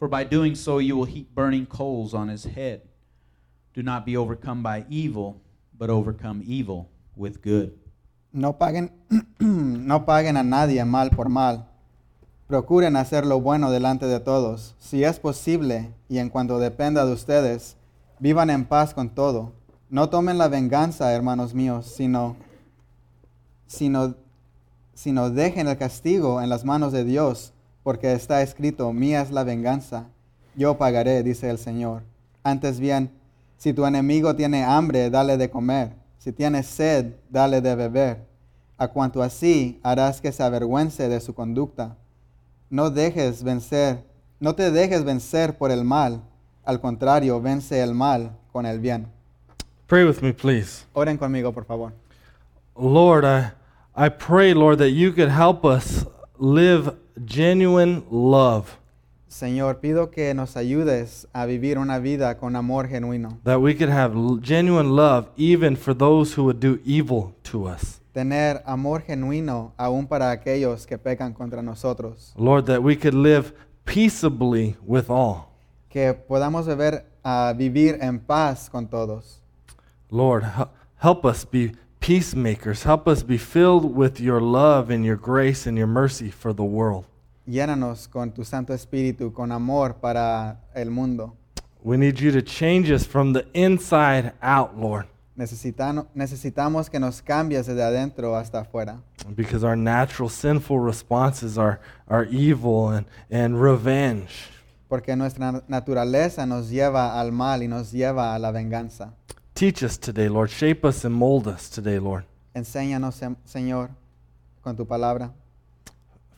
for by doing so you will heap burning coals on his head. Do not be overcome by evil, but overcome evil with good. No paguen, no paguen a nadie mal por mal. Procuren hacer lo bueno delante de todos. Si es posible, y en cuanto dependa de ustedes, vivan en paz con todo. No tomen la venganza, hermanos míos, sino, sino, sino dejen el castigo en las manos de Dios, porque está escrito, mía es la venganza, yo pagaré, dice el Señor. Antes bien, si tu enemigo tiene hambre, dale de comer. Si tiene sed, dale de beber. A cuanto así harás que se avergüence de su conducta. No dejes vencer, no te dejes vencer por el mal. Al contrario, vence el mal con el bien. Pray with me, please. Oren conmigo, por favor. Lord, I, I pray, Lord, that you could help us live genuine love, Señor, pido que nos ayudes a vivir una vida con amor genuino. that we could have l- genuine love even for those who would do evil to us. Tener amor genuino aún para aquellos que pecan contra nosotros. Lord, that we could live peaceably with all. Que podamos beber, a vivir en paz con todos. Lord, hel- help us be peacemakers. Help us be filled with your love and your grace and your mercy for the world. Llénanos con tu Santo Espíritu, con amor para el mundo. We need you to change us from the inside out, Lord, necesitamos que nos cambies desde adentro hasta afuera. because our natural sinful responses are, are evil and, and revenge. Porque nuestra na- naturaleza nos lleva al mal y nos lleva a la venganza. Teach us today, Lord. Shape us and mold us today, Lord. Enséñanos, Señor, con tu palabra.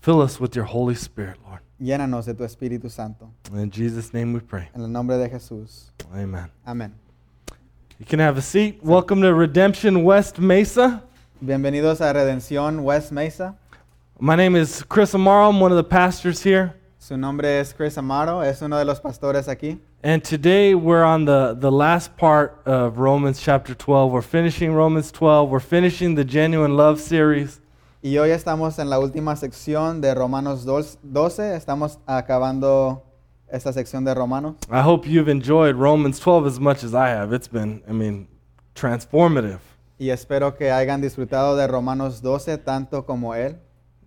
Fill us with your Holy Spirit, Lord. Llénanos de tu Espíritu Santo. In Jesus' name we pray. En el nombre de Jesús. Amen. Amén. You can have a seat. Welcome to Redemption West Mesa. Bienvenidos a Redención West Mesa. My name is Chris Amaro. I'm one of the pastors here. Su nombre es Chris Amaro, es uno de los pastores aquí. And today we're on the, the last part of Romans chapter 12. We're finishing Romans 12. We're finishing the Genuine Love series. Y hoy estamos en la última sección de Romanos 2 12. Estamos acabando esta sección de Romanos. I hope you've enjoyed Romans 12 as much as I have. It's been, I mean, transformative. Y espero que hayan disfrutado de Romanos 12 tanto como él.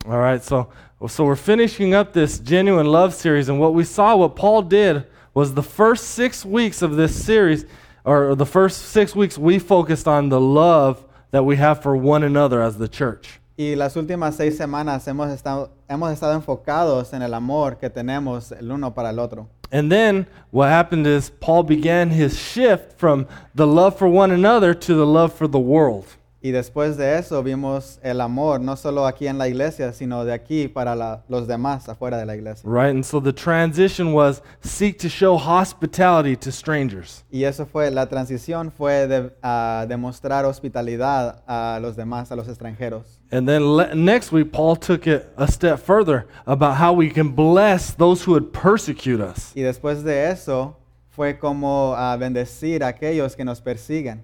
All right, so so we're finishing up this genuine love series, and what we saw, what Paul did, was the first six weeks of this series, or the first six weeks, we focused on the love that we have for one another as the church. Y las últimas seis semanas hemos estado, hemos estado enfocados en el amor que tenemos el uno para el otro. And then what happened is Paul began his shift from the love for one another to the love for the world. Y después de eso vimos el amor, no solo aquí en la iglesia, sino de aquí para la- los demás afuera de la iglesia. Right? And so the transition was seek to show hospitality to strangers. Y eso fue, la transición fue de a demostrar hospitalidad a los demás, a los extranjeros. And then le- next week, Paul took it a step further about how we can bless those who would persecute us. Y después de eso fue como a bendecir a aquellos que nos persiguen.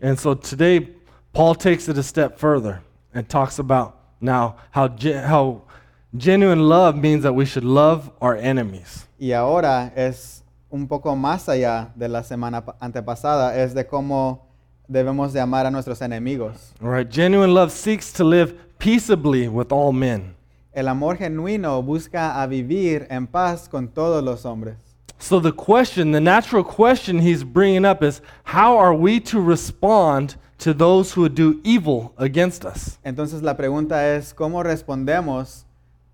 And so today, Paul takes it a step further and talks about now how, how genuine love means that we should love our enemies. Y ahora es un poco más allá de la semana antepasada, es de cómo debemos de amar a nuestros enemigos. All right, genuine love seeks to live peaceably with all men. El amor genuino busca a vivir en paz con todos los hombres. So the question, the natural question he's bringing up is how are we to respond to those who would do evil against us? Entonces la pregunta es, ¿cómo respondemos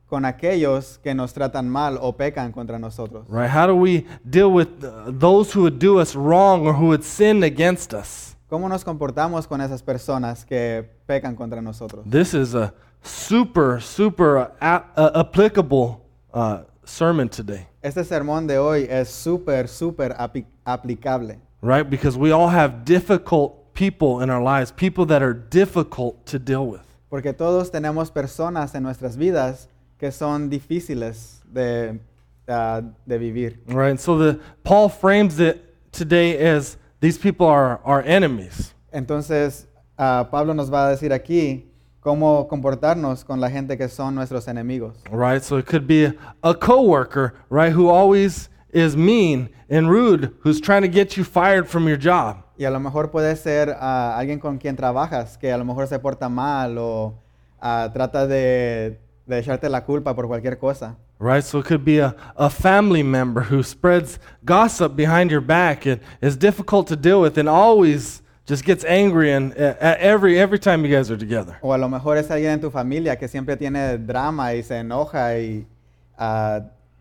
con aquellos que nos tratan mal o pecan contra nosotros? Right? How do we deal with uh, those who would do us wrong or who would sin against us? ¿Cómo nos comportamos con esas personas que pecan contra nosotros? This is a super, super uh, a- uh, applicable uh, sermon today. este sermón de hoy es súper, súper api- aplicable. right? Because we all have difficult people in our lives, people that are difficult to deal with. Porque todos tenemos personas en nuestras vidas que son difíciles de, ah, de vivir. Right? And so the Paul frames it today as these people are our enemies. Entonces, ah, Pablo nos va a decir aquí cómo comportarnos con la gente que son nuestros enemigos. Right? So it could be a, a coworker, right, who always is mean and rude, who's trying to get you fired from your job. Y a lo mejor puede ser ah, alguien con quien trabajas que a lo mejor se porta mal o ah, trata de, de echarte la culpa por cualquier cosa. Right? So it could be a, a family member who spreads gossip behind your back and is difficult to deal with and always just gets angry and at every every time you guys are together. O a lo mejor es alguien en tu familia que siempre tiene drama y se enoja y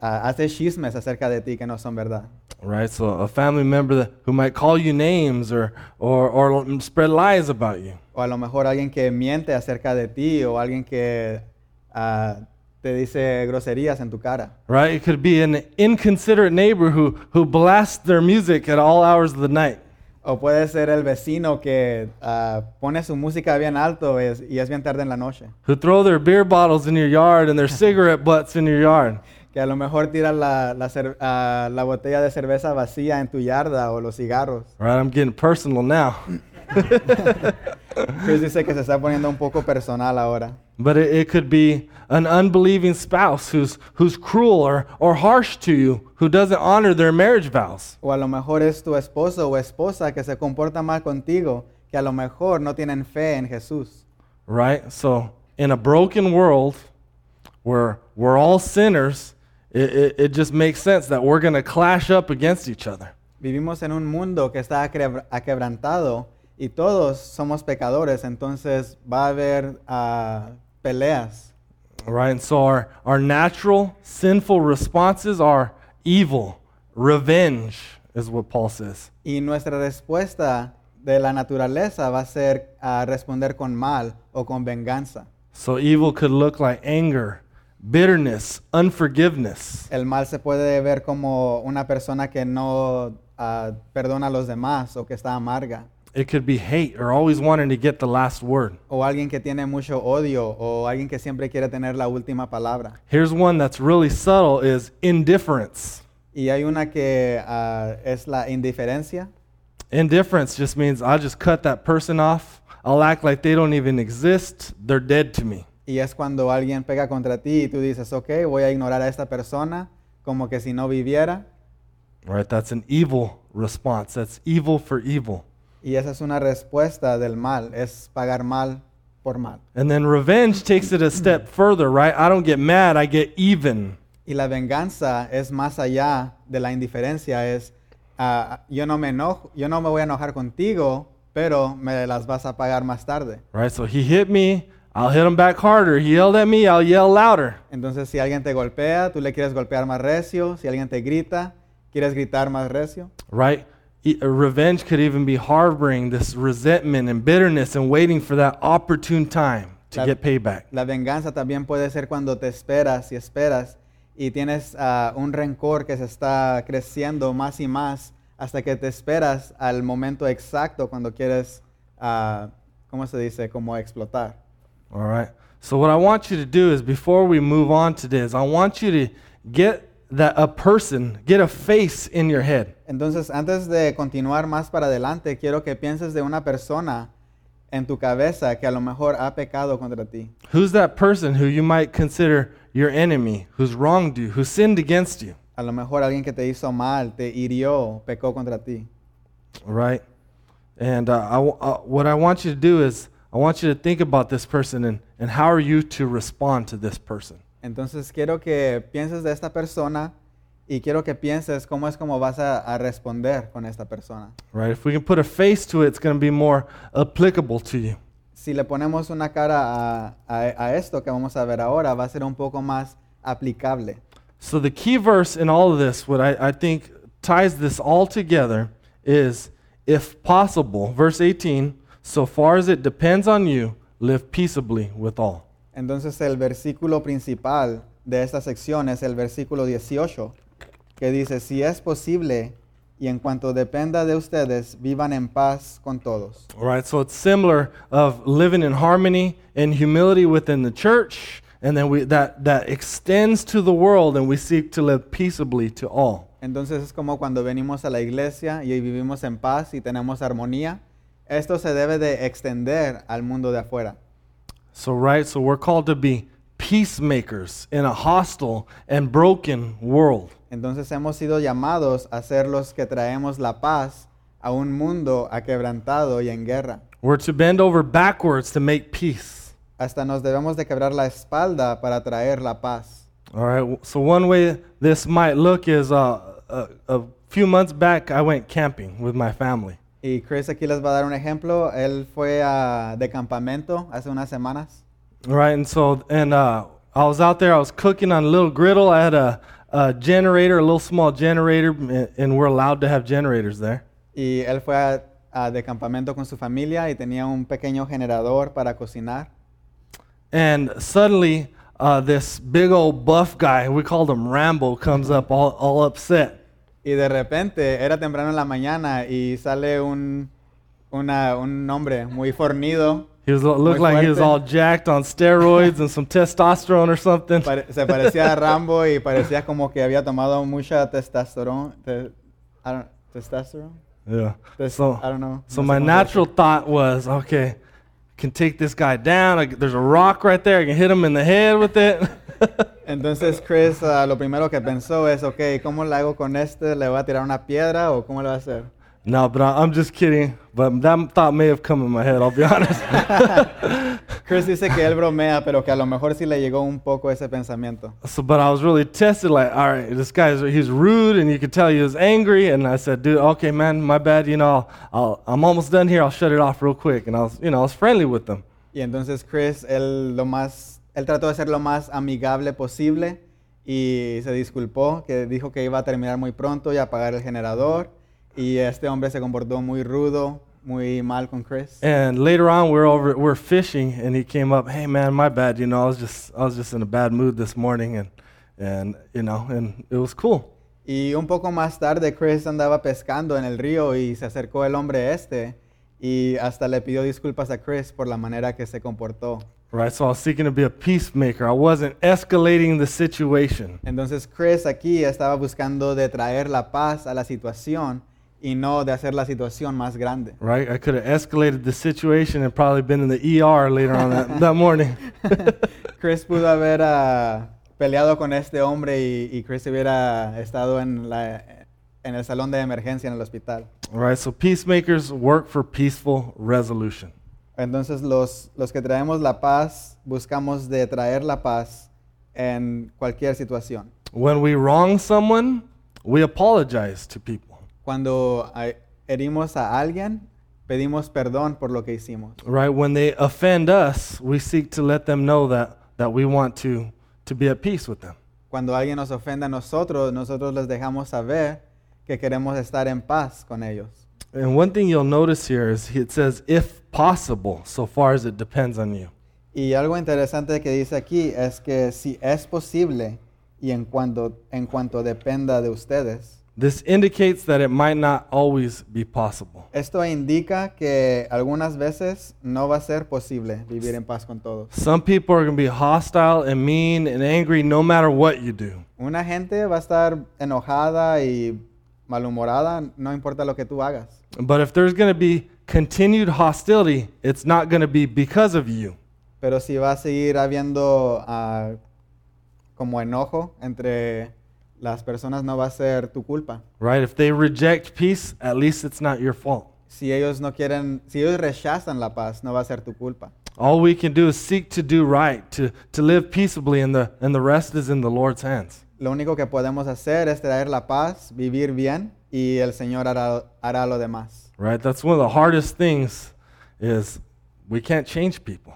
ah, hace chismes acerca de ti que no son verdad. Right? So a family member that, who might call you names or, or, or spread lies about you. O a lo mejor alguien que miente acerca de ti o alguien que ah, te dice groserías en tu cara. Right? It could be an inconsiderate neighbor who, who blasts their music at all hours of the night. O puede ser el vecino que ah, pone su música bien alto es- y es bien tarde en la noche. Who throw their beer bottles in your yard and their cigarette butts in your yard. Que a lo mejor tira la, la, ah, la botella de cerveza vacía en tu yarda o los cigarros. Right? I'm getting personal now. Chris dice que se está poniendo un poco personal ahora. But it, it could be an unbelieving spouse who's, who's cruel or, or harsh to you, who doesn't honor their marriage vows. O a lo mejor es tu esposo o esposa que se comporta mal contigo, que a lo mejor no tienen fe en Jesús. Right? So, in a broken world where we're all sinners, it, it, it just makes sense that we're going to clash up against each other. Vivimos en un mundo que está aquebrantado y todos somos pecadores, entonces va a haber ah, peleas. Right? And so, our, our natural sinful responses are evil, revenge, is what Paul says. Y nuestra respuesta de la naturaleza va a ser a responder con mal o con venganza. So, evil could look like anger, bitterness, unforgiveness. El mal se puede ver como una persona que no ah, perdona a los demás o que está amarga. It could be hate or always wanting to get the last word. O alguien que tiene mucho odio o alguien que siempre quiere tener la última palabra. Here's one that's really subtle is indifference. Y hay una que ah, es la indiferencia. Indifference just means I'll just cut that person off. I'll act like they don't even exist. They're dead to me. Y es cuando alguien pega contra ti y tú dices, ok, voy a ignorar a esta persona como que si no viviera. Right? That's an evil response. That's evil for evil. Y esa es una respuesta del mal, es pagar mal por mal. And then revenge takes it a step further, right? I don't get mad, I get even. Y la venganza es más allá de la indiferencia, es ah, yo no me enojo, yo no me voy a enojar contigo, pero me las vas a pagar más tarde. Right? So he hit me, I'll hit him back harder. He yelled at me, I'll yell louder. Entonces si alguien te golpea, tú le quieres golpear más recio, si alguien te grita, quieres gritar más recio. Right? E- uh, Revenge could even be harboring this resentment and bitterness and waiting for that opportune time to Claro. get payback. La venganza también puede ser cuando te esperas y esperas y tienes ah, un rencor que se está creciendo más y más hasta que te esperas al momento exacto cuando quieres, ah, ¿cómo se dice? Como explotar. All right. So what I want you to do is before we move on today is I want you to get that a person, get a face in your head. Entonces, antes de continuar más para adelante, quiero que pienses de una persona en tu cabeza que a lo mejor ha pecado contra ti. Who's that person who you might consider your enemy, who's wronged you, who sinned against you? A lo mejor alguien que te hizo mal, te hirió, pecó contra ti. All right? And uh, I uh, what I want you to do is I want you to think about this person and, and how are you to respond to this person. Entonces quiero que pienses de esta persona y quiero que pienses cómo es como vas a, a responder con esta persona. Right? If we can put a face to it, it's going to be more applicable to you. Si le ponemos una cara a, a- a esto que vamos a ver ahora, va a ser un poco más aplicable. So the key verse in all of this, what I, I think ties this all together, is if possible, verse 18, so far as it depends on you, live peaceably with all. Entonces el versículo principal de esta sección es el versículo 18. que dice, si es posible y en cuanto dependa de ustedes, vivan en paz con todos. All right, so it's similar of living in harmony and humility within the church, and then we that that extends to the world, and we seek to live peaceably to all. Entonces es como cuando venimos a la iglesia y vivimos en paz y tenemos armonía. Esto se debe de extender al mundo de afuera. So right, so we're called to be peacemakers in a hostile and broken world. Entonces hemos sido llamados a ser los que traemos la paz a un mundo aquebrantado y en guerra. We're to bend over backwards to make peace. Hasta nos debemos de quebrar la espalda para traer la paz. All right. So one way this might look is uh, a, a few months back I went camping with my family. Y Chris aquí les va a dar un ejemplo. Él fue a- de campamento hace unas semanas. Right, and so and uh, I was out there. I was cooking on a little griddle. I had a, a generator, a little small generator, and- and we're allowed to have generators there. Y él fue a- a de campamento con su familia y tenía un pequeño generador para cocinar. And suddenly, uh, this big old buff guy, we called him Rambo, comes up all, all upset. Y de repente era temprano en la mañana y sale un, una- un hombre muy fornido. He was looked like he was all jacked on steroids and some testosterone or something. Pare- se parecía a Rambo y parecía como que había tomado mucha testosterona. Te, I don't, testosterone? Yeah. Tes- So, I don't know. so No my natural thought was, okay, can take this guy down. I, there's a rock right there. I can hit him in the head with it. Entonces Chris ah, lo primero que pensó es, ok, ¿cómo le hago con este? ¿Le voy a tirar una piedra o cómo le va a hacer? no, but I, I'm just kidding. But that thought may have come in my head. I'll be honest. Chris dice que él bromea, pero que a lo mejor sí le llegó un poco ese pensamiento. so, but I was really tested. Like, all right, this guy's he's rude, and you could tell he was angry. And I said, dude, okay, man, my bad. You know, I'll, I'll, I'm almost done here. I'll shut it off real quick. And I was, you know, I was friendly with them. Y entonces Chris, él, lo más, él trató de ser lo más amigable posible y se disculpó, que dijo que iba a terminar muy pronto y apagar el generador. Y este hombre se comportó muy rudo, muy mal con Chris. And later on, we're over, we're fishing, and he came up. Hey, man, my bad. You know, I was just, I was just in a bad mood this morning, and, and you know, and it was cool. Y un poco más tarde Chris andaba pescando en el río y se acercó el hombre este y hasta le pidió disculpas a Chris por la manera que se comportó. Right. So I was seeking to be a peacemaker. I wasn't escalating the situation. Entonces Chris aquí estaba buscando de traer la paz a la situación y no de hacer la situación más grande. Right. I could have escalated the situation and probably been in the ER later on that, that morning. Chris pudo haber ah, peleado con este hombre y, y Chris hubiera estado en, la, en el salón de emergencia en el hospital. Right. So peacemakers work for peaceful resolution. Entonces los, los que traemos la paz buscamos de traer la paz en cualquier situación. When we wrong someone, we apologize to people. Cuando herimos a alguien, pedimos perdón por lo que hicimos. Right. When they offend us, we seek to let them know that, that we want to, to be at peace with them. Cuando alguien nos ofende a nosotros, nosotros les dejamos saber que queremos estar en paz con ellos. And one thing you'll notice here is it says, if possible, so far as it depends on you. Y algo interesante que dice aquí es que si es posible y en cuanto, en cuanto dependa de ustedes, This indicates that it might not always be possible. esto indica que algunas veces no va a ser posible vivir en paz con todos. Some people are going to be hostile and mean and angry no matter what you do. Una gente va a estar enojada y malhumorada, no importa lo que tú hagas. But if there's going to be continued hostility, it's not going to be because of you. Pero si va a seguir habiendo ah, como enojo entre las personas, no va a ser tu culpa. Right? If they reject peace, at least it's not your fault. Si ellos no quieren, si ellos rechazan la paz, no va a ser tu culpa. All we can do is seek to do right, to, to live peaceably, and the, and the rest is in the Lord's hands. Lo único que podemos hacer es traer la paz, vivir bien y el Señor hará, hará lo demás. Right? That's one of the hardest things is we can't change people.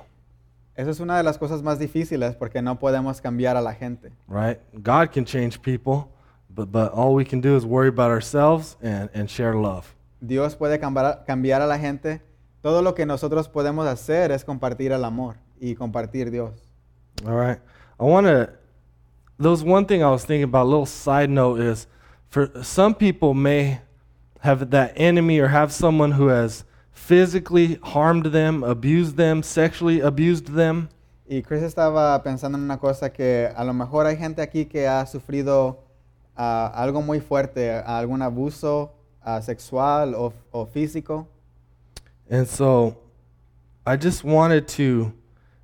Eso es una de las cosas más difíciles porque no podemos cambiar a la gente. Right? God can change people, but, but all we can do is worry about ourselves and, and share love. Dios puede cambiar, cambiar a la gente. Todo lo que nosotros podemos hacer es compartir el amor y compartir Dios. All right. I want to. There was one thing I was thinking about. A little side note is For some people may have that enemy or have someone who has physically harmed them, abused them, sexually abused them. Y Chris estaba pensando en una cosa que a lo mejor hay gente aquí que ha sufrido ah, algo muy fuerte, algún abuso ah, sexual o, o físico. And so I just wanted to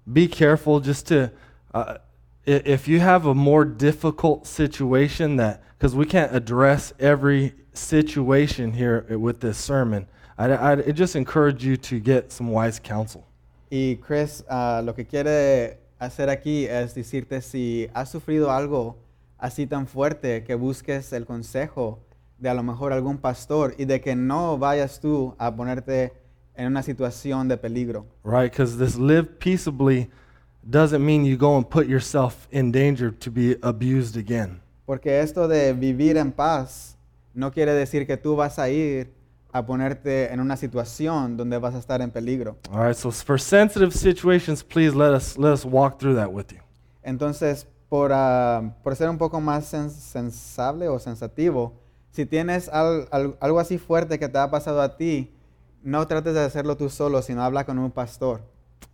be careful just to, uh, if you have a more difficult situation that, because we can't address every situation here with this sermon, I, I, I just encourage you to get some wise counsel. Y Chris ah, lo que quiere hacer aquí es decirte si has sufrido algo así tan fuerte que busques el consejo de a lo mejor algún pastor y de que no vayas tú a ponerte en una situación de peligro. Right? Because this live peaceably doesn't mean you go and put yourself in danger to be abused again. Porque esto de vivir en paz no quiere decir que tú vas a ir a ponerte en una situación donde vas a estar en peligro. All right, so for sensitive situations, please let us let us walk through that with you. Entonces, por, ah, por ser un poco más sen- sensable o sensativo, si tienes al- al- algo así fuerte que te ha pasado a ti, no trates de hacerlo tú solo, sino habla con un pastor.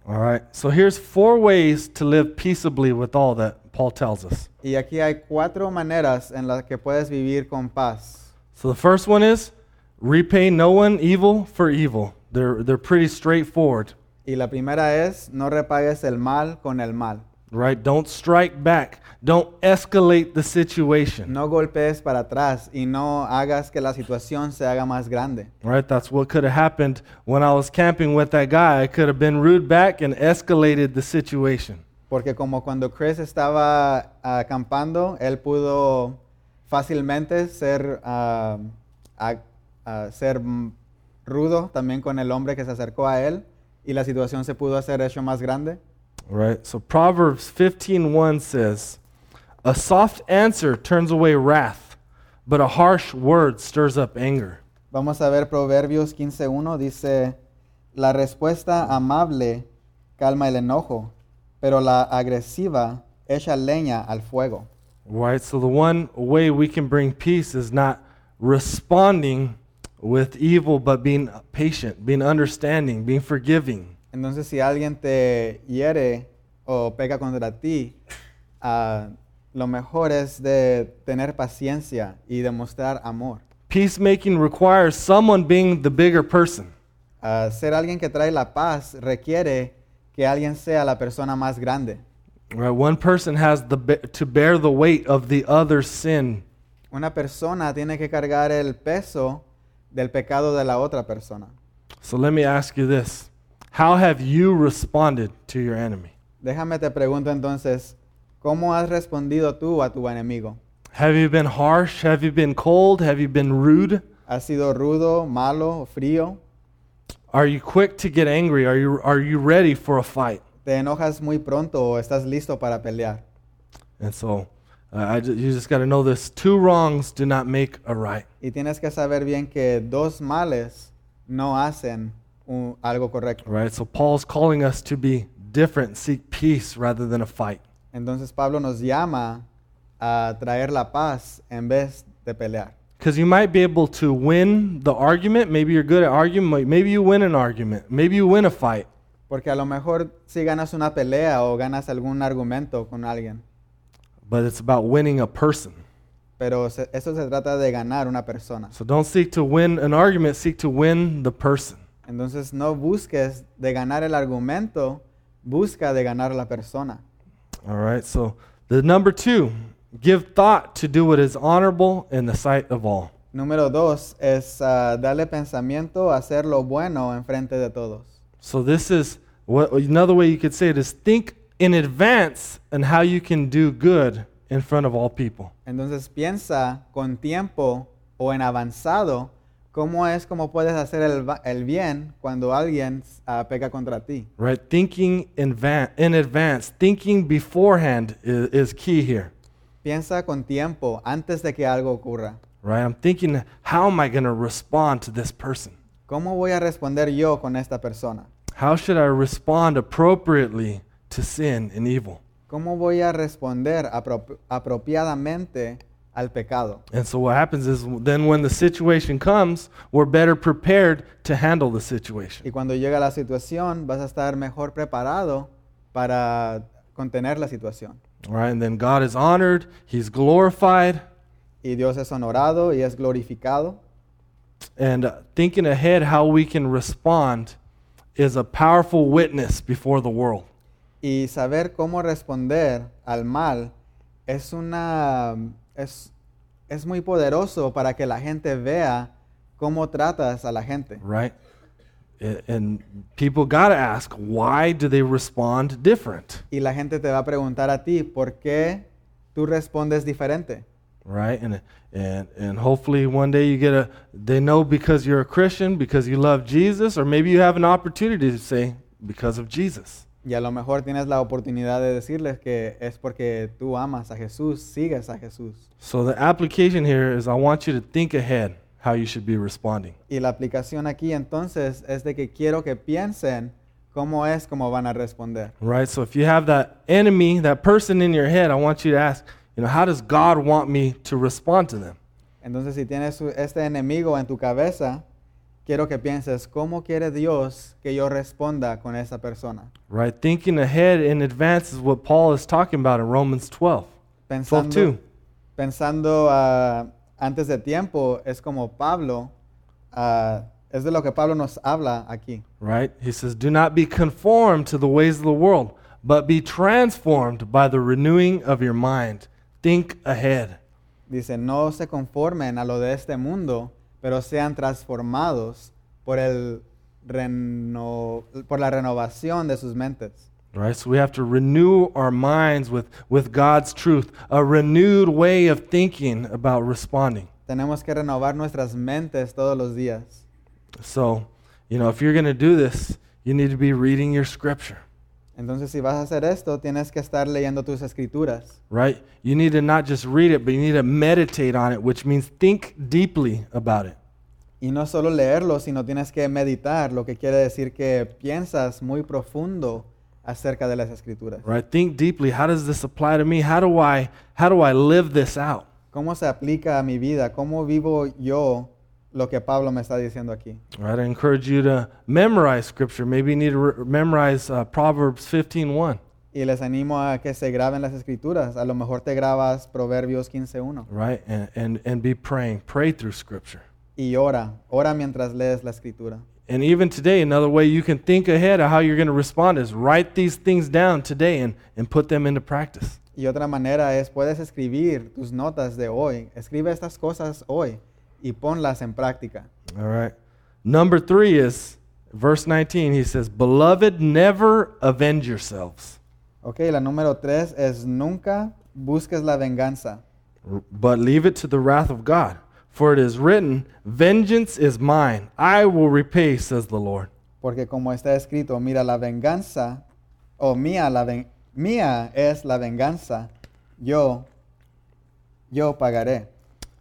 All right. So here's four ways to live peaceably with all that Paul tells us. Y aquí hay cuatro maneras en las que puedes vivir con paz. So the first one is repay no one evil for evil. They're they're pretty straightforward, Y la primera es, no repagues el mal con el mal. Right? Don't strike back. Don't escalate the situation. No golpees para atrás y no hagas que la situación se haga más grande. Right? That's what could have happened when I was camping with that guy. I could have been rude back and escalated the situation. Porque como cuando Chris estaba acampando, él pudo fácilmente ser, ah, a- a ser rudo también con el hombre que se acercó a él y la situación se pudo hacer hecho más grande. Right? So Proverbs 15:1 says, "A soft answer turns away wrath, but a harsh word stirs up anger." Vamos a ver Proverbios 15.1, dice, la respuesta amable calma el enojo, pero la agresiva echa leña al fuego. Right? So the one way we can bring peace is not responding with evil, but being patient, being understanding, being forgiving. Entonces, si alguien te hiere o pega contra ti, ah, lo mejor es de tener paciencia y demostrar amor. Peacemaking requires someone being the bigger person. Ah, ser alguien que trae la paz requiere que alguien sea la persona más grande. Right? One person has the be- to bear the weight of the other's sin. Una persona tiene que cargar el peso del pecado de la otra persona. So let me ask you this. How have you responded to your enemy? Déjame te pregunto entonces, ¿cómo has respondido tú a tu enemigo? Have you been harsh? Have you been cold? Have you been rude? ¿Has sido rudo, malo, frío? Are you quick to get angry? Are you, are you ready for a fight? ¿Te enojas muy pronto o estás listo para pelear? And so uh, I ju- you just got to know this two wrongs do not make a right. Y tienes que saber bien que dos males no hacen un- algo correcto. Right? So Paul's calling us to be different, seek peace rather than a fight. Entonces Pablo nos llama a traer la paz en vez de pelear. Because you might be able to win the argument. Maybe you're good at argument. Maybe you win an argument. Maybe you win a fight. Porque a lo mejor si ganas una pelea o ganas algún argumento con alguien, But it's about winning a person. pero se- eso se trata de ganar una persona. So don't seek to win an argument, seek to win the person. Entonces no busques de ganar el argumento, busca de ganar la persona. All right. So the number two, give thought to do what is honorable in the sight of all. Número dos es ah, darle pensamiento a hacer lo bueno en frente de todos. So this is what another way you could say it is think in advance on how you can do good in front of all people. Entonces piensa con tiempo o en avanzado cómo es como puedes hacer el, el bien cuando alguien ah, peca contra ti. Right? Thinking in, in advance, thinking beforehand is, is key here. Piensa con tiempo antes de que algo ocurra. Right? I'm thinking, how am I going to respond to this person? ¿Cómo voy a responder yo con esta persona? How should I respond appropriately to sin and evil? ¿Cómo voy a responder apro- apropiadamente al pecado. And so what happens is then when the situation comes, we're better prepared to handle the situation. Y cuando llega la situación, vas a estar mejor preparado para contener la situación. All right? And then God is honored, he's glorified, Y Dios es honorado y es glorificado. and uh, thinking ahead how we can respond is a powerful witness before the world. Y saber cómo responder al mal es una es, es muy poderoso para que la gente vea cómo tratas a la gente. right? And people got to ask, why do they respond different, Y la gente te va a preguntar a ti, ¿por qué tú respondes diferente? right? And and and hopefully one day you get a they know because you're a Christian, because you love Jesus, or maybe you have an opportunity to say because of Jesus. Y a lo mejor tienes la oportunidad de decirles que es porque tú amas a Jesús, sigues a Jesús. So the application here is I want you to think ahead how you should be responding. Y la aplicación aquí entonces es de que quiero que piensen cómo es como van a responder. Right? So if you have that enemy, that person in your head, I want you to ask, you know, how does God want me to respond to them? Entonces si tienes este enemigo en tu cabeza, quiero que pienses cómo quiere Dios que yo responda con esa persona. Right? Thinking ahead in advance is what Paul is talking about in Romans 12. 12 Pensando, 2. pensando ah, antes de tiempo es como Pablo, ah, es de lo que Pablo nos habla aquí. Right? He says, Do not be conformed to the ways of the world, but be transformed by the renewing of your mind. Think ahead. Dice, no se conformen a lo de este mundo, pero sean transformados por, el reno- por la renovación de sus mentes. Right? So we have to renew our minds with, with God's truth, a renewed way of thinking about responding. Tenemos que renovar nuestras mentes todos los días. So, you know, if you're going to do this, you need to be reading your scripture. Entonces, si vas a hacer esto, tienes que estar leyendo tus escrituras. Right? You need to not just read it, but you need to meditate on it, which means think deeply about it. Y no solo leerlo, sino tienes que meditar, lo que quiere decir que piensas muy profundo acerca de las escrituras. Right? Think deeply. How does this apply to me? How do I how do I live this out? ¿Cómo se aplica a mi vida? ¿Cómo vivo yo lo que Pablo me está diciendo aquí? Right? I encourage you to memorize scripture. Maybe you need to re- memorize uh, Proverbs 15:1. Y les animo a que se graben las escrituras. A lo mejor te grabas Proverbios 15.1 Right? And, and and be praying. Pray through scripture. y ora. Ora mientras lees la escritura. And even today, another way you can think ahead of how you're going to respond is write these things down today and, and put them into practice. Y otra manera es, puedes escribir tus notas de hoy. Escribe estas cosas hoy y ponlas en práctica. All right. Number three is verse 19. He says, Beloved, never avenge yourselves, Ok, la número tres es nunca busques la venganza, but leave it to the wrath of God. For it is written, Vengeance is mine, I will repay, says the Lord. porque como está escrito, mira la venganza, o mía, la ven- mía es la venganza, yo, yo pagaré.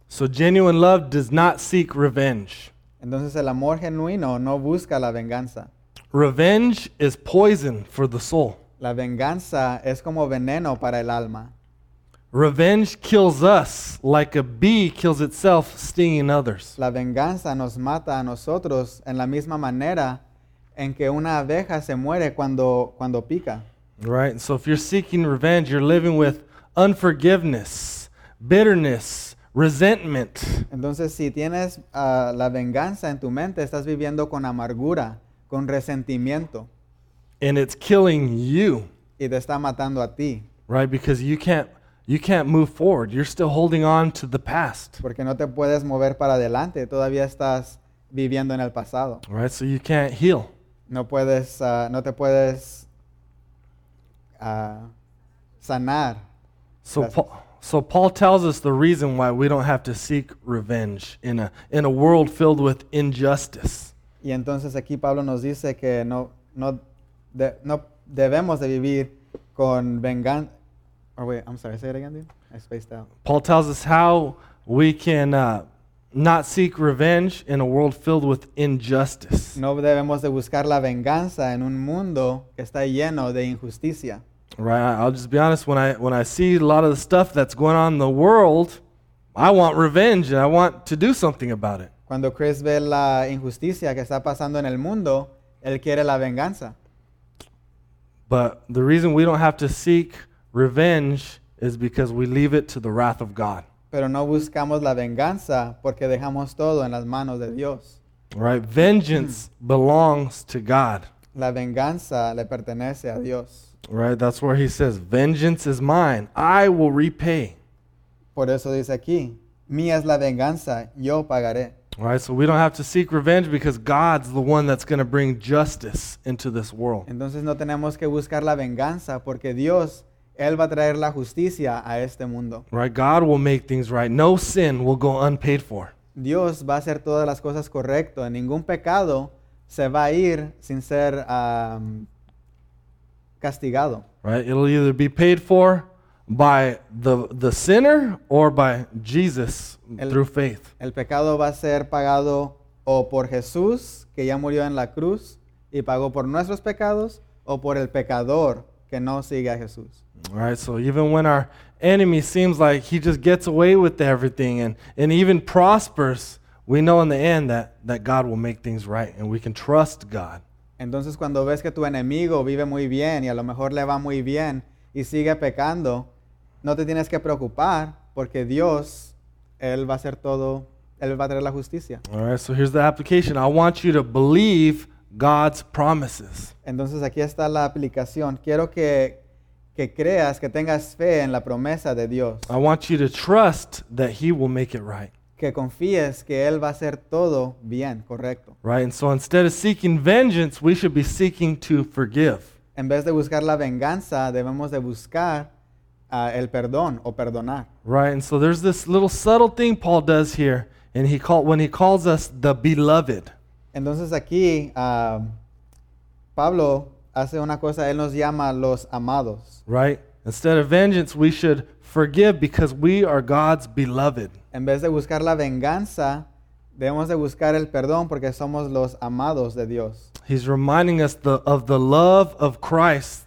So genuine love does not seek revenge. Entonces el amor genuino no busca la venganza. Revenge is poison for the soul. La venganza es como veneno para el alma. Revenge kills us like a bee kills itself, stinging others. La venganza nos mata a nosotros en la misma manera en que una abeja se muere cuando, cuando pica. Right? So if you're seeking revenge, you're living with unforgiveness, bitterness, resentment. Entonces, si tienes ah, la venganza en tu mente, estás viviendo con amargura, con resentimiento And it's killing you, y te está matando a ti, right? Because you can't you can't move forward. You're still holding on to the past. porque no te puedes mover para adelante, todavía estás viviendo en el pasado. Right? So you can't heal. No puedes, ah, no te puedes ah, sanar. So Paul, so Paul tells us the reason why we don't have to seek revenge in a in a world filled with injustice. Y entonces aquí Pablo nos dice que no, no, de- no debemos de vivir con venganza. Oh, wait, I'm sorry, say it again, dude. I spaced out. Paul tells us how we can uh, not seek revenge in a world filled with injustice. No debemos de buscar la venganza en un mundo que está lleno de injusticia. Right? I'll just be honest. When I when I see a lot of the stuff that's going on in the world, I want revenge and I want to do something about it. Cuando Chris ve la injusticia que está pasando en el mundo, él quiere la venganza. But the reason we don't have to seek revenge is because we leave it to the wrath of God. Pero no buscamos la venganza porque dejamos todo en las manos de Dios. Right? Vengeance mm. belongs to God. La venganza le pertenece a Dios. Right? That's where he says, Vengeance is mine. I will repay. Por eso dice aquí, mía es la venganza, yo pagaré. Right? So we don't have to seek revenge because God's the one that's going to bring justice into this world. Entonces no tenemos que buscar la venganza porque Dios, Él va a traer la justicia a este mundo. Right? God will make things right. No sin will go unpaid for. Dios va a hacer todas las cosas correcto. Ningún pecado se va a ir sin ser am, castigado. Right? It'll either be paid for by the the sinner or by Jesus El- through faith. El pecado va a ser pagado o por Jesús, que ya murió en la cruz y pagó por nuestros pecados, o por el pecador que no sigue a Jesús. Right? So even when our enemy seems like he just gets away with everything and, and even prospers, we know in the end that, that God will make things right and we can trust God. Entonces cuando ves que tu enemigo vive muy bien y a lo mejor le va muy bien y sigue pecando, no te tienes que preocupar porque Dios, Él va a hacer todo, Él va a traer la justicia. All right, so here's the application. I want you to believe God's promises. Entonces aquí está la aplicación. Quiero que, que creas, que tengas fe en la promesa de Dios, I want you to trust that He will make it right. Que confíes que Él va a hacer todo bien, correcto. Right? And so instead of seeking vengeance, we should be seeking to forgive. En vez de buscar la venganza, debemos de buscar ah, el perdón o perdonar. Right? And so there's this little subtle thing Paul does here, and he call, when he calls us the beloved. Entonces aquí ah, Pablo hace una cosa, él nos llama los amados. Right? Instead of vengeance, we should forgive because we are God's beloved. En vez de buscar la venganza, debemos de buscar el perdón porque somos los amados de Dios. He's reminding us the, of the love of Christ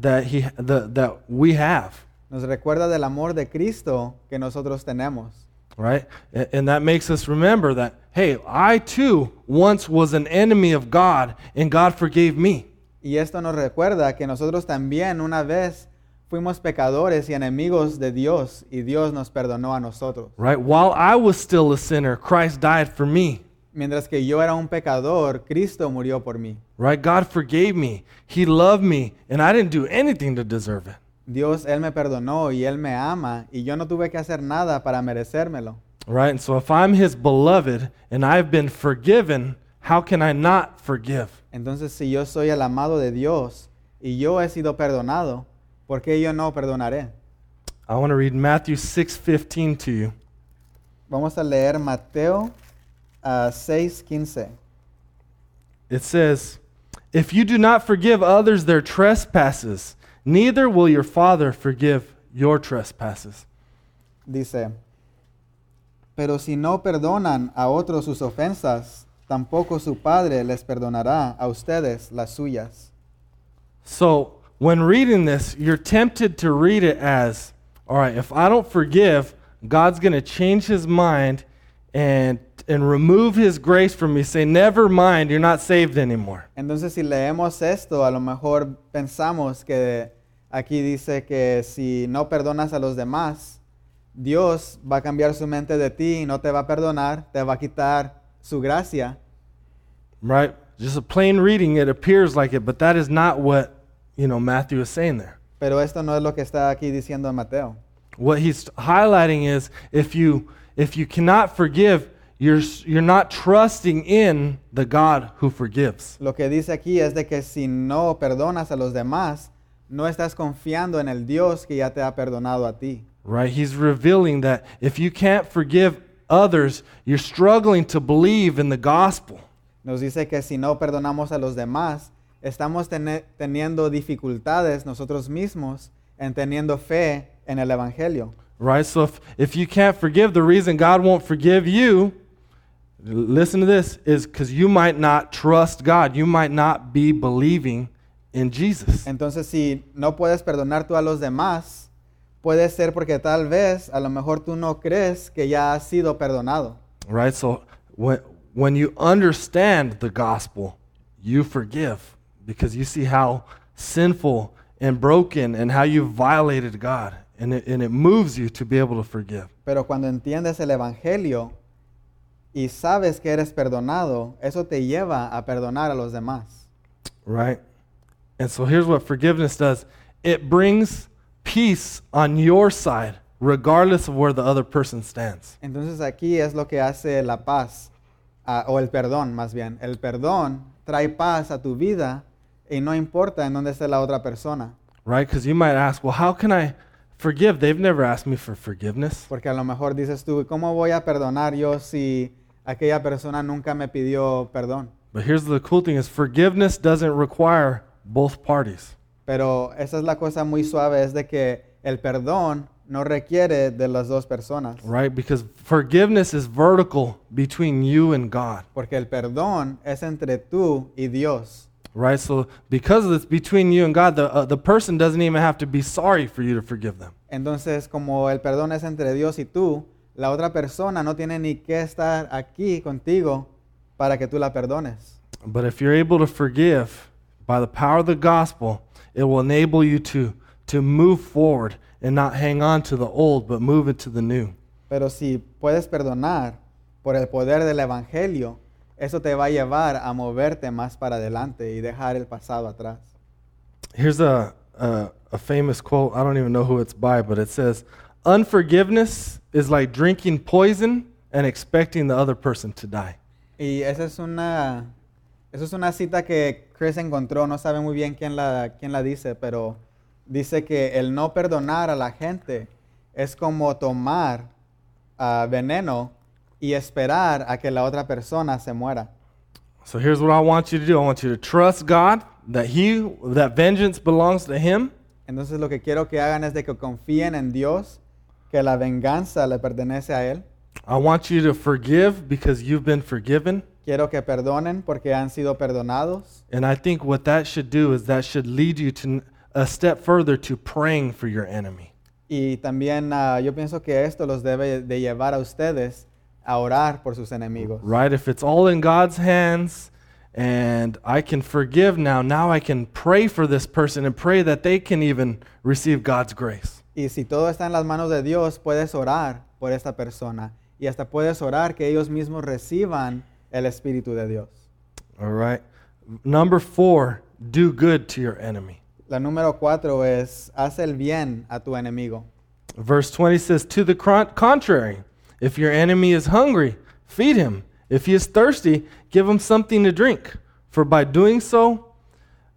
that, he, the, that we have. Nos recuerda del amor de Cristo que nosotros tenemos. right? A- And that makes us remember that, hey, I too once was an enemy of God, and God forgave me. Y esto nos recuerda que nosotros también una vez fuimos pecadores y enemigos de Dios y Dios nos perdonó a nosotros. Right? While I was still a sinner, Christ died for me. Mientras que yo era un pecador, Cristo murió por mí. Right? God forgave me. He loved me, and I didn't do anything to deserve it. Dios, Él me perdonó y Él me ama y yo no tuve que hacer nada para merecérmelo. Right? And so if I'm his beloved and I've been forgiven, how can I not forgive? Entonces, si yo soy el amado de Dios y yo he sido perdonado, ¿por qué yo no perdonaré? I want to read Matthew 6:15 to you. Vamos a leer Mateo ah, 6:15. It says, If you do not forgive others their trespasses, neither will your Father forgive your trespasses. Dice, pero si no perdonan a otros sus ofensas, tampoco su Padre les perdonará a ustedes las suyas. So, when reading this, you're tempted to read it as, all right, if I don't forgive, God's going to change his mind and and remove his grace from me, say, never mind, you're not saved anymore. Entonces, si leemos esto, a lo mejor pensamos que aquí dice que si no perdonas a los demás, Dios va a cambiar su mente de ti y no te va a perdonar, te va a quitar su gracia. Right? Just a plain reading, it appears like it, but that is not what, you know, Matthew is saying there. Pero esto no es lo que está aquí diciendo Mateo. What he's highlighting is if you if you cannot forgive, you're you're not trusting in the God who forgives. Lo que dice aquí es de que si no perdonas a los demás, no estás confiando en el Dios que ya te ha perdonado a ti. Right? He's revealing that if you can't forgive others, you're struggling to believe in the gospel. Nos dice que si no perdonamos a los demás, estamos teniendo dificultades nosotros mismos en teniendo fe en el Evangelio. Right? So if, if you can't forgive, the reason God won't forgive you, listen to this, is because you might not trust God. You might not be believing in Jesus. Entonces, si no puedes perdonar tú a los demás, puede ser porque tal vez, a lo mejor tú no crees que ya has sido perdonado. Right? So when, when you understand the gospel, you forgive because you see how sinful and broken and how you violated God. And it, and it moves you to be able to forgive. Pero cuando entiendes el Evangelio y sabes que eres perdonado, eso te lleva a perdonar a los demás. Right? And so here's what forgiveness does it brings peace on your side, regardless of where the other person stands. Entonces aquí es lo que hace la paz, ah, o el perdón más bien. El perdón trae paz a tu vida y no importa en dónde esté la otra persona. Right? Because you might ask, well, how can I forgive? They've never asked me for forgiveness. Porque a lo mejor dices tú, ¿cómo voy a perdonar yo si aquella persona nunca me pidió perdón? But here's the cool thing is forgiveness doesn't require both parties. Pero esa es la cosa muy suave, es de que el perdón no requiere de las dos personas. Right? Because forgiveness is vertical between you and God. Porque el perdón es entre tú y Dios. Right? So because it's between you and God, the, uh, the person doesn't even have to be sorry for you to forgive them. Entonces, como el perdón es entre Dios y tú, la otra persona no tiene ni que estar aquí contigo para que tú la perdones. But if you're able to forgive by the power of the gospel, it will enable you to, to move forward and not hang on to the old, but move into the new. Pero si puedes perdonar por el poder del Evangelio, eso te va a llevar a moverte más para adelante y dejar el pasado atrás. Here's a, a, a famous quote. I don't even know who it's by, but it says, Unforgiveness is like drinking poison and expecting the other person to die. Y esa es una, esa es una cita que Chris encontró, no sabe muy bien quién la, quién la dice, pero dice que el no perdonar a la gente es como tomar ah, veneno y esperar a que la otra persona se muera. So here's what I want you to do. I want you to trust God that he that vengeance belongs to him Entonces lo que quiero que hagan es de que confíen en Dios, que la venganza le pertenece a Él. I want you to forgive because you've been forgiven. Quiero que perdonen porque han sido perdonados. And I think what that should do is that should lead you to a step further to praying for your enemy. Y también ah, yo pienso que esto los debe de llevar a ustedes a orar por sus enemigos. Right? If it's all in God's hands and I can forgive now, now I can pray for this person and pray that they can even receive God's grace. Y si todo está en las manos de Dios, puedes orar por esta persona. Y hasta puedes orar que ellos mismos reciban el Espíritu de Dios. All right? Number four, do good to your enemy. La número cuatro es, haz el bien a tu enemigo. Verse 20 says, To the contrary, if your enemy is hungry, feed him. If he is thirsty, give him something to drink. For by doing so,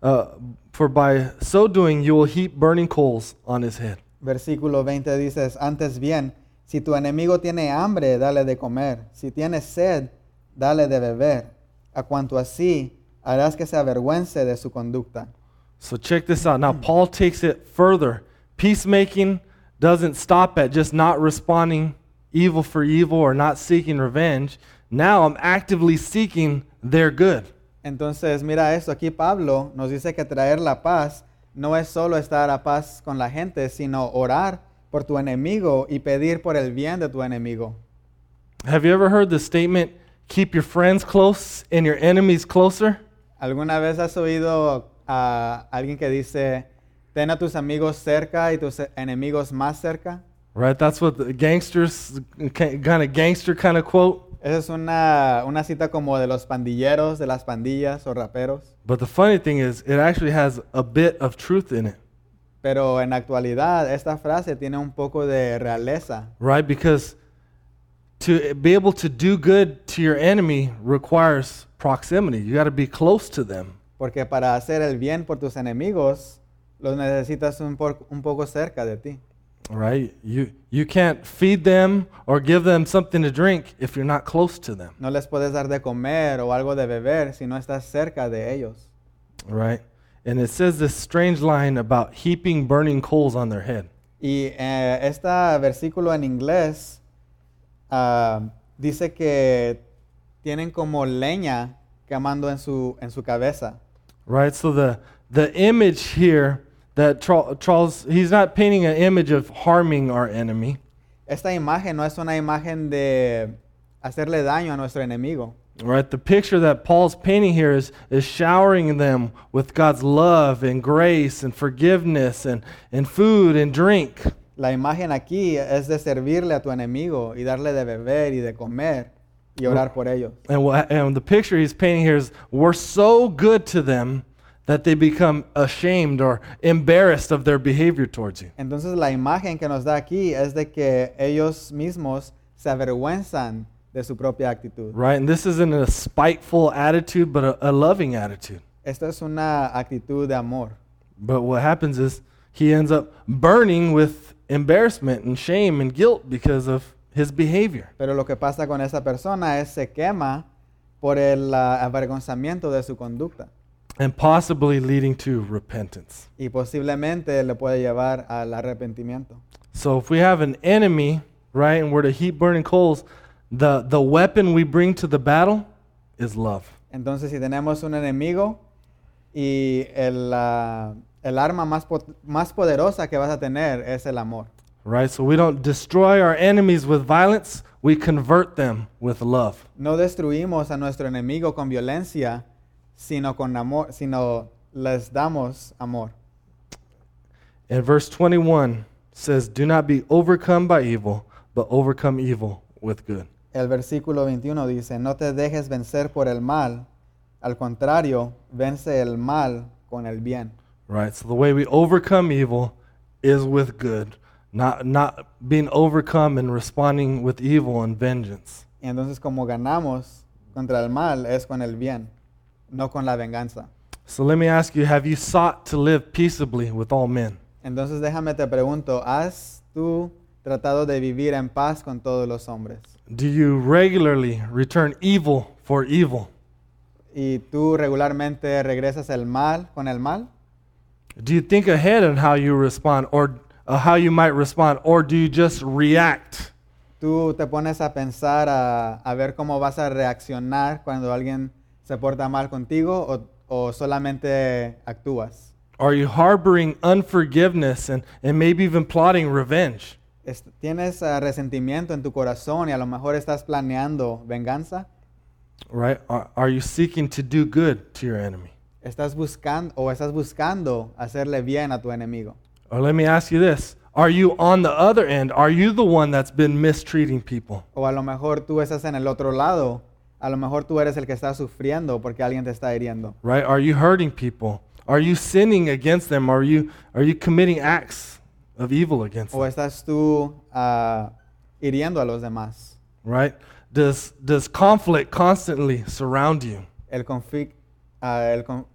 uh, for by so doing, you will heap burning coals on his head. Versículo 20 dices, antes bien, si tu enemigo tiene hambre, dale de comer. Si tiene sed, dale de beber. A cuanto así, harás que se avergüence de su conducta. So check this out. Now, Paul takes it further. Peacemaking doesn't stop at just not responding evil for evil or not seeking revenge. Now I'm actively seeking their good. Entonces, mira esto, aquí Pablo nos dice que traer la paz no es solo estar a paz con la gente, sino orar por tu enemigo y pedir por el bien de tu enemigo. Have you ever heard the statement, keep your friends close and your enemies closer? ¿Alguna vez has oído a alguien que dice, ten a tus amigos cerca y tus enemigos más cerca? Right? That's what the gangsters, kind of gangster kind of quote. Esa es una, una cita como de los pandilleros, de las pandillas o raperos. But the funny thing is, it actually has a bit of truth in it. Pero en actualidad esta frase tiene un poco de realeza, Right? Because to be able to do good to your enemy requires proximity. You got to be close to them. porque para hacer el bien por tus enemigos los necesitas un, por- un poco cerca de ti. Right? You you can't feed them or give them something to drink if you're not close to them. No les puedes dar de comer o algo de beber si no estás cerca de ellos. Right? And it says this strange line about heaping burning coals on their head. Y eh, este versículo en inglés ah, dice que tienen como leña quemando en su, en su cabeza. Right? So the the image here that Charles, he's not painting an image of harming our enemy. Esta imagen no es una imagen de hacerle daño a nuestro enemigo. Right? The picture that Paul's painting here is, is showering them with God's love and grace and forgiveness and, and food and drink. La imagen aquí es de servirle a tu enemigo y darle de beber y de comer y orar por ellos. And, wha- and the picture he's painting here is we're so good to them that they become ashamed or embarrassed of their behavior towards you. Entonces la imagen que nos da aquí es de que ellos mismos se avergüenzan de su propia actitud. Right? And this isn't a spiteful attitude, but a, a loving attitude. Es una actitud de amor. But what happens is he ends up burning with embarrassment and shame and guilt because of his behavior. Pero lo que pasa con esa persona es se quema por el ah, avergonzamiento de su conducta And possibly leading to repentance. y posiblemente le puede llevar al arrepentimiento. So if we have an enemy, right, and we're to heap burning coals, the, the weapon we bring to the battle is love. Entonces si tenemos un enemigo y el, ah, el arma más, po- más poderosa que vas a tener es el amor. Right? So we don't destroy our enemies with violence, we convert them with love. No destruimos a nuestro enemigo con violencia, sino con amor, sino les damos amor. And verse 21 says, Do not be overcome by evil, but overcome evil with good. El versículo 21 dice, no te dejes vencer por el mal, al contrario, vence el mal con el bien. Right? So the way we overcome evil is with good, not, not being overcome and responding with evil and vengeance. Y entonces como ganamos contra el mal es con el bien, no con la venganza. So let me ask you have you sought to live peaceably with all men? Entonces déjame te pregunto, ¿has tú tratado de vivir en paz con todos los hombres? Do you regularly return evil for evil? ¿Y tú regularmente regresas el mal con el mal? Do you think ahead on how you respond or uh, how you might respond, or do you just react? ¿Tú te pones a pensar a, a ver cómo vas a reaccionar cuando alguien se porta mal contigo o, o solamente actúas? Are you harboring unforgiveness and, and maybe even plotting revenge? Es- ¿Tienes ah, resentimiento en tu corazón y a lo mejor estás planeando venganza? Right? Are, are you seeking to do good to your enemy? ¿Estás buscando o estás buscando hacerle bien a tu enemigo? Or let me ask you this Are you on the other end? Are you the one that's been mistreating people? O a lo mejor tú estás en el otro lado, a lo mejor tú eres el que está sufriendo porque alguien te está hiriendo. Right? Are you hurting people? Are you sinning against them? Are you, are you committing acts of evil against them? O estás tú ah, hiriendo a los demás. Right? Does, does conflict constantly surround you? El conflic- ah, el con-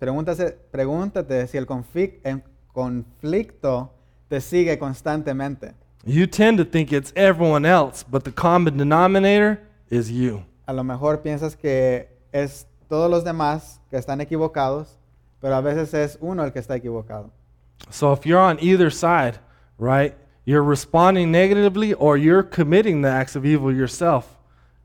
pregúntase- pregúntate si el conflic- el conflicto te sigue constantemente. You tend to think it's everyone else, but the common denominator is you. A lo mejor piensas que es todos los demás que están equivocados, pero a veces es uno el que está equivocado. So if you're on either side, right, you're responding negatively or you're committing the acts of evil yourself,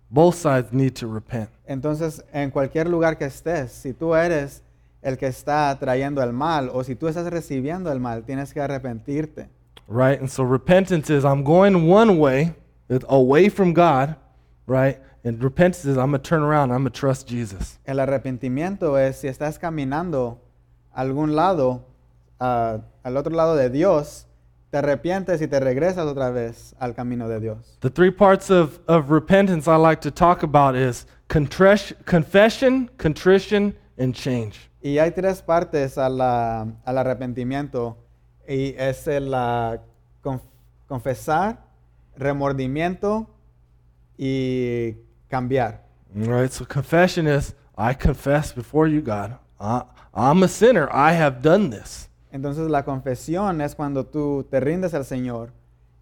both sides need to repent. Entonces, en cualquier lugar que estés, si tú eres el que está trayendo el mal o si tú estás recibiendo el mal, tienes que arrepentirte. Right? And so repentance is I'm going one way, it's away from God, right? And repentance is I'm going to turn around, I'm going to trust Jesus. El arrepentimiento es si estás caminando a algún lado, ah, al otro lado de Dios, te arrepientes y te regresas otra vez al camino de Dios. The three parts of, of repentance I like to talk about is confession, contrition, and change. Y hay tres partes a la- al arrepentimiento y es el ah, conf- confesar, remordimiento y cambiar. Right? So confession is I confess before you, God. I, I'm a sinner. I have done this. Entonces la confesión es cuando tú te rindes al Señor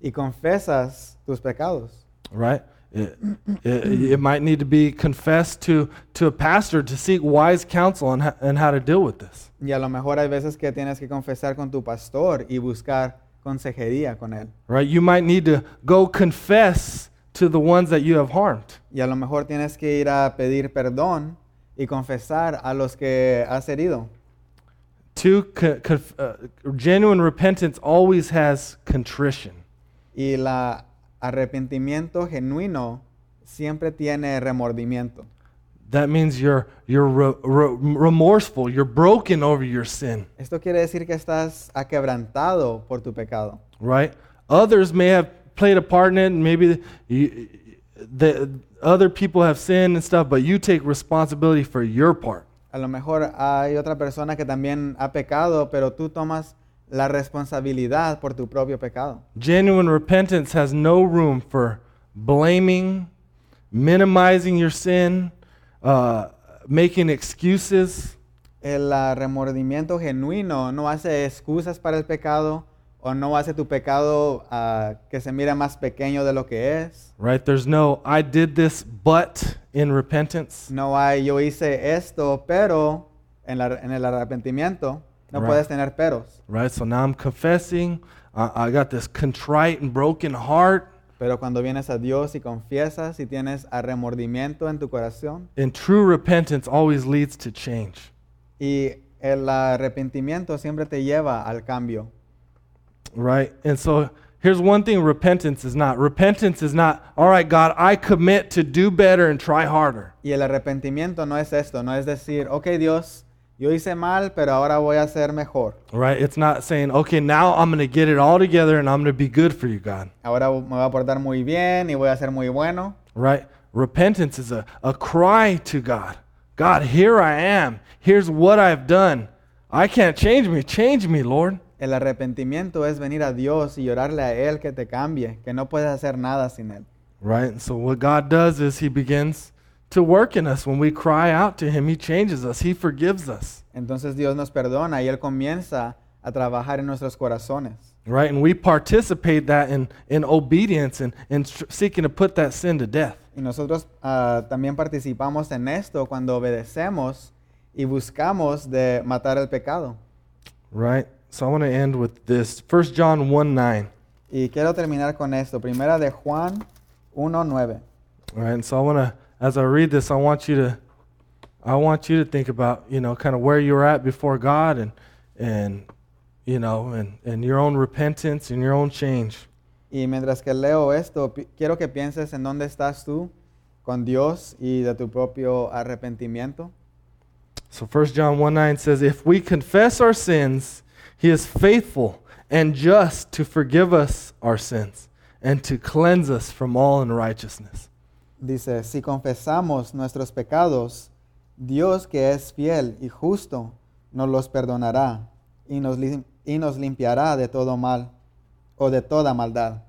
y confesas tus pecados. Right? It, it, it might need to be confessed to, to a pastor to seek wise counsel on, and how to deal with this. Y a lo mejor hay veces que tienes que confesar con tu pastor y buscar consejería con él. Right? You might need to go confess to the ones that you have harmed. Y a lo mejor tienes que ir a pedir perdón y confesar a los que has herido. Two, co- conf- uh, genuine repentance always has contrition. Y la arrepentimiento genuino siempre tiene remordimiento. That means you're, you're re- re- remorseful, you're broken over your sin, Esto quiere decir que estás aquebrantado por tu pecado. right? Others may have played a part in it, and maybe you, the, other people have sinned and stuff, but you take responsibility for your part. A lo mejor hay otra persona que también ha pecado, pero tú tomas la responsabilidad por tu propio pecado. Genuine repentance has no room for blaming, minimizing your sin, uh, making excuses. El remordimiento genuino no hace excusas para el pecado o no hace tu pecado ah, que se mira más pequeño de lo que es. Right? There's no, I did this, but in repentance. No hay yo hice esto, pero en, la- en el arrepentimiento no Right. puedes tener peros. Right? So now I'm confessing. I, I got this contrite and broken heart. Pero cuando vienes a Dios y confiesas y tienes remordimiento en tu corazón And true repentance always leads to change. y el arrepentimiento siempre te lleva al cambio. Right? And so here's one thing repentance is not. Repentance is not, all right, God, I commit to do better and try harder. Y el arrepentimiento no es esto, no es decir, ok Dios, yo hice mal, pero ahora voy a hacer mejor. Right? It's not saying, okay, now I'm going to get it all together and I'm going to be good for you, God. Ahora me voy a portar muy bien y voy a ser muy bueno. Right? Repentance is a, a cry to God. God, here I am. Here's what I've done. I can't change me. Change me, Lord. El arrepentimiento es venir a Dios y llorarle a Él que te cambie, que no puedes hacer nada sin Él. Right? So what God does is He begins to work in us. When we cry out to Him, He changes us, He forgives us. Entonces Dios nos perdona y Él comienza a trabajar en nuestros corazones. Right? And we participate that in, in obedience and, and seeking to put that sin to death. Y nosotros ah, también participamos en esto cuando obedecemos y buscamos de matar el pecado. Right? So I want to end with this. 1 John 1 9. Y quiero terminar con esto. Primera de Juan 1.9. All right, and so I want to, as I read this, I want you to, I want you to think about, you know, kind of where you're at before God, and and you know, and and your own repentance and your own change. Y mientras que leo esto, quiero que pienses en dónde estás tú con Dios y de tu propio arrepentimiento. So 1 John 1 9 says, If we confess our sins, he is faithful and just to forgive us our sins and to cleanse us from all unrighteousness. Dice, si confesamos nuestros pecados, Dios que es fiel y justo nos los perdonará y nos, lim- y nos limpiará de todo mal o de toda maldad.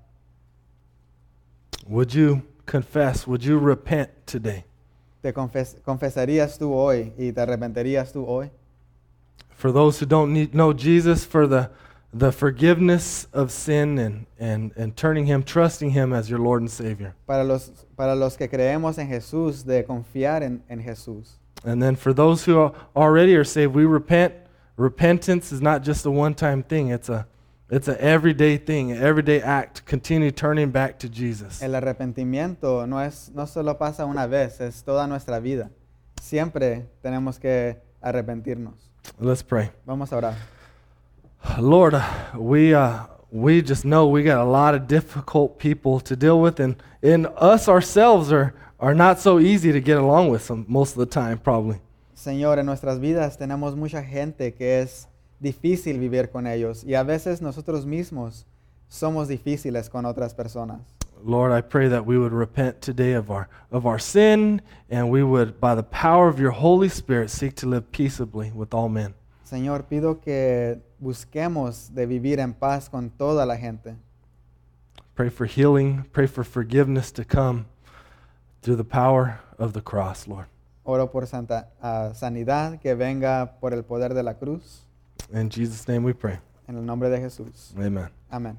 Would you confess? Would you repent today? ¿Te confes- confesarías tú hoy y te arrepentirías tú hoy? For those who don't need, know Jesus, for the, the forgiveness of sin and, and, and turning Him, trusting Him as your Lord and Savior. Para los, para los que creemos en Jesús, de confiar en, en Jesús. And then for those who are already are saved, we repent. Repentance is not just a one time thing, it's a it's an everyday thing, an everyday act. Continue turning back to Jesus. El arrepentimiento no, es, no solo pasa una vez, es toda nuestra vida. Siempre tenemos que arrepentirnos. Let's pray. Vamos a orar. Lord, we uh, we just know we got a lot of difficult people to deal with, and, and us ourselves are, are not so easy to get along with some, most of the time, probably. Señor, en nuestras vidas tenemos mucha gente que es difícil vivir con ellos y a veces nosotros mismos somos difíciles con otras personas. Lord, I pray that we would repent today of our, of our sin, and we would, by the power of your Holy Spirit, seek to live peaceably with all men. Señor, pido que busquemos de vivir en paz con toda la gente. Pray for healing, pray for forgiveness to come through the power of the cross, Lord. Oro por santa, ah, sanidad que venga por el poder de la cruz. In Jesus' name we pray. En el nombre de Jesús. Amen. Amén.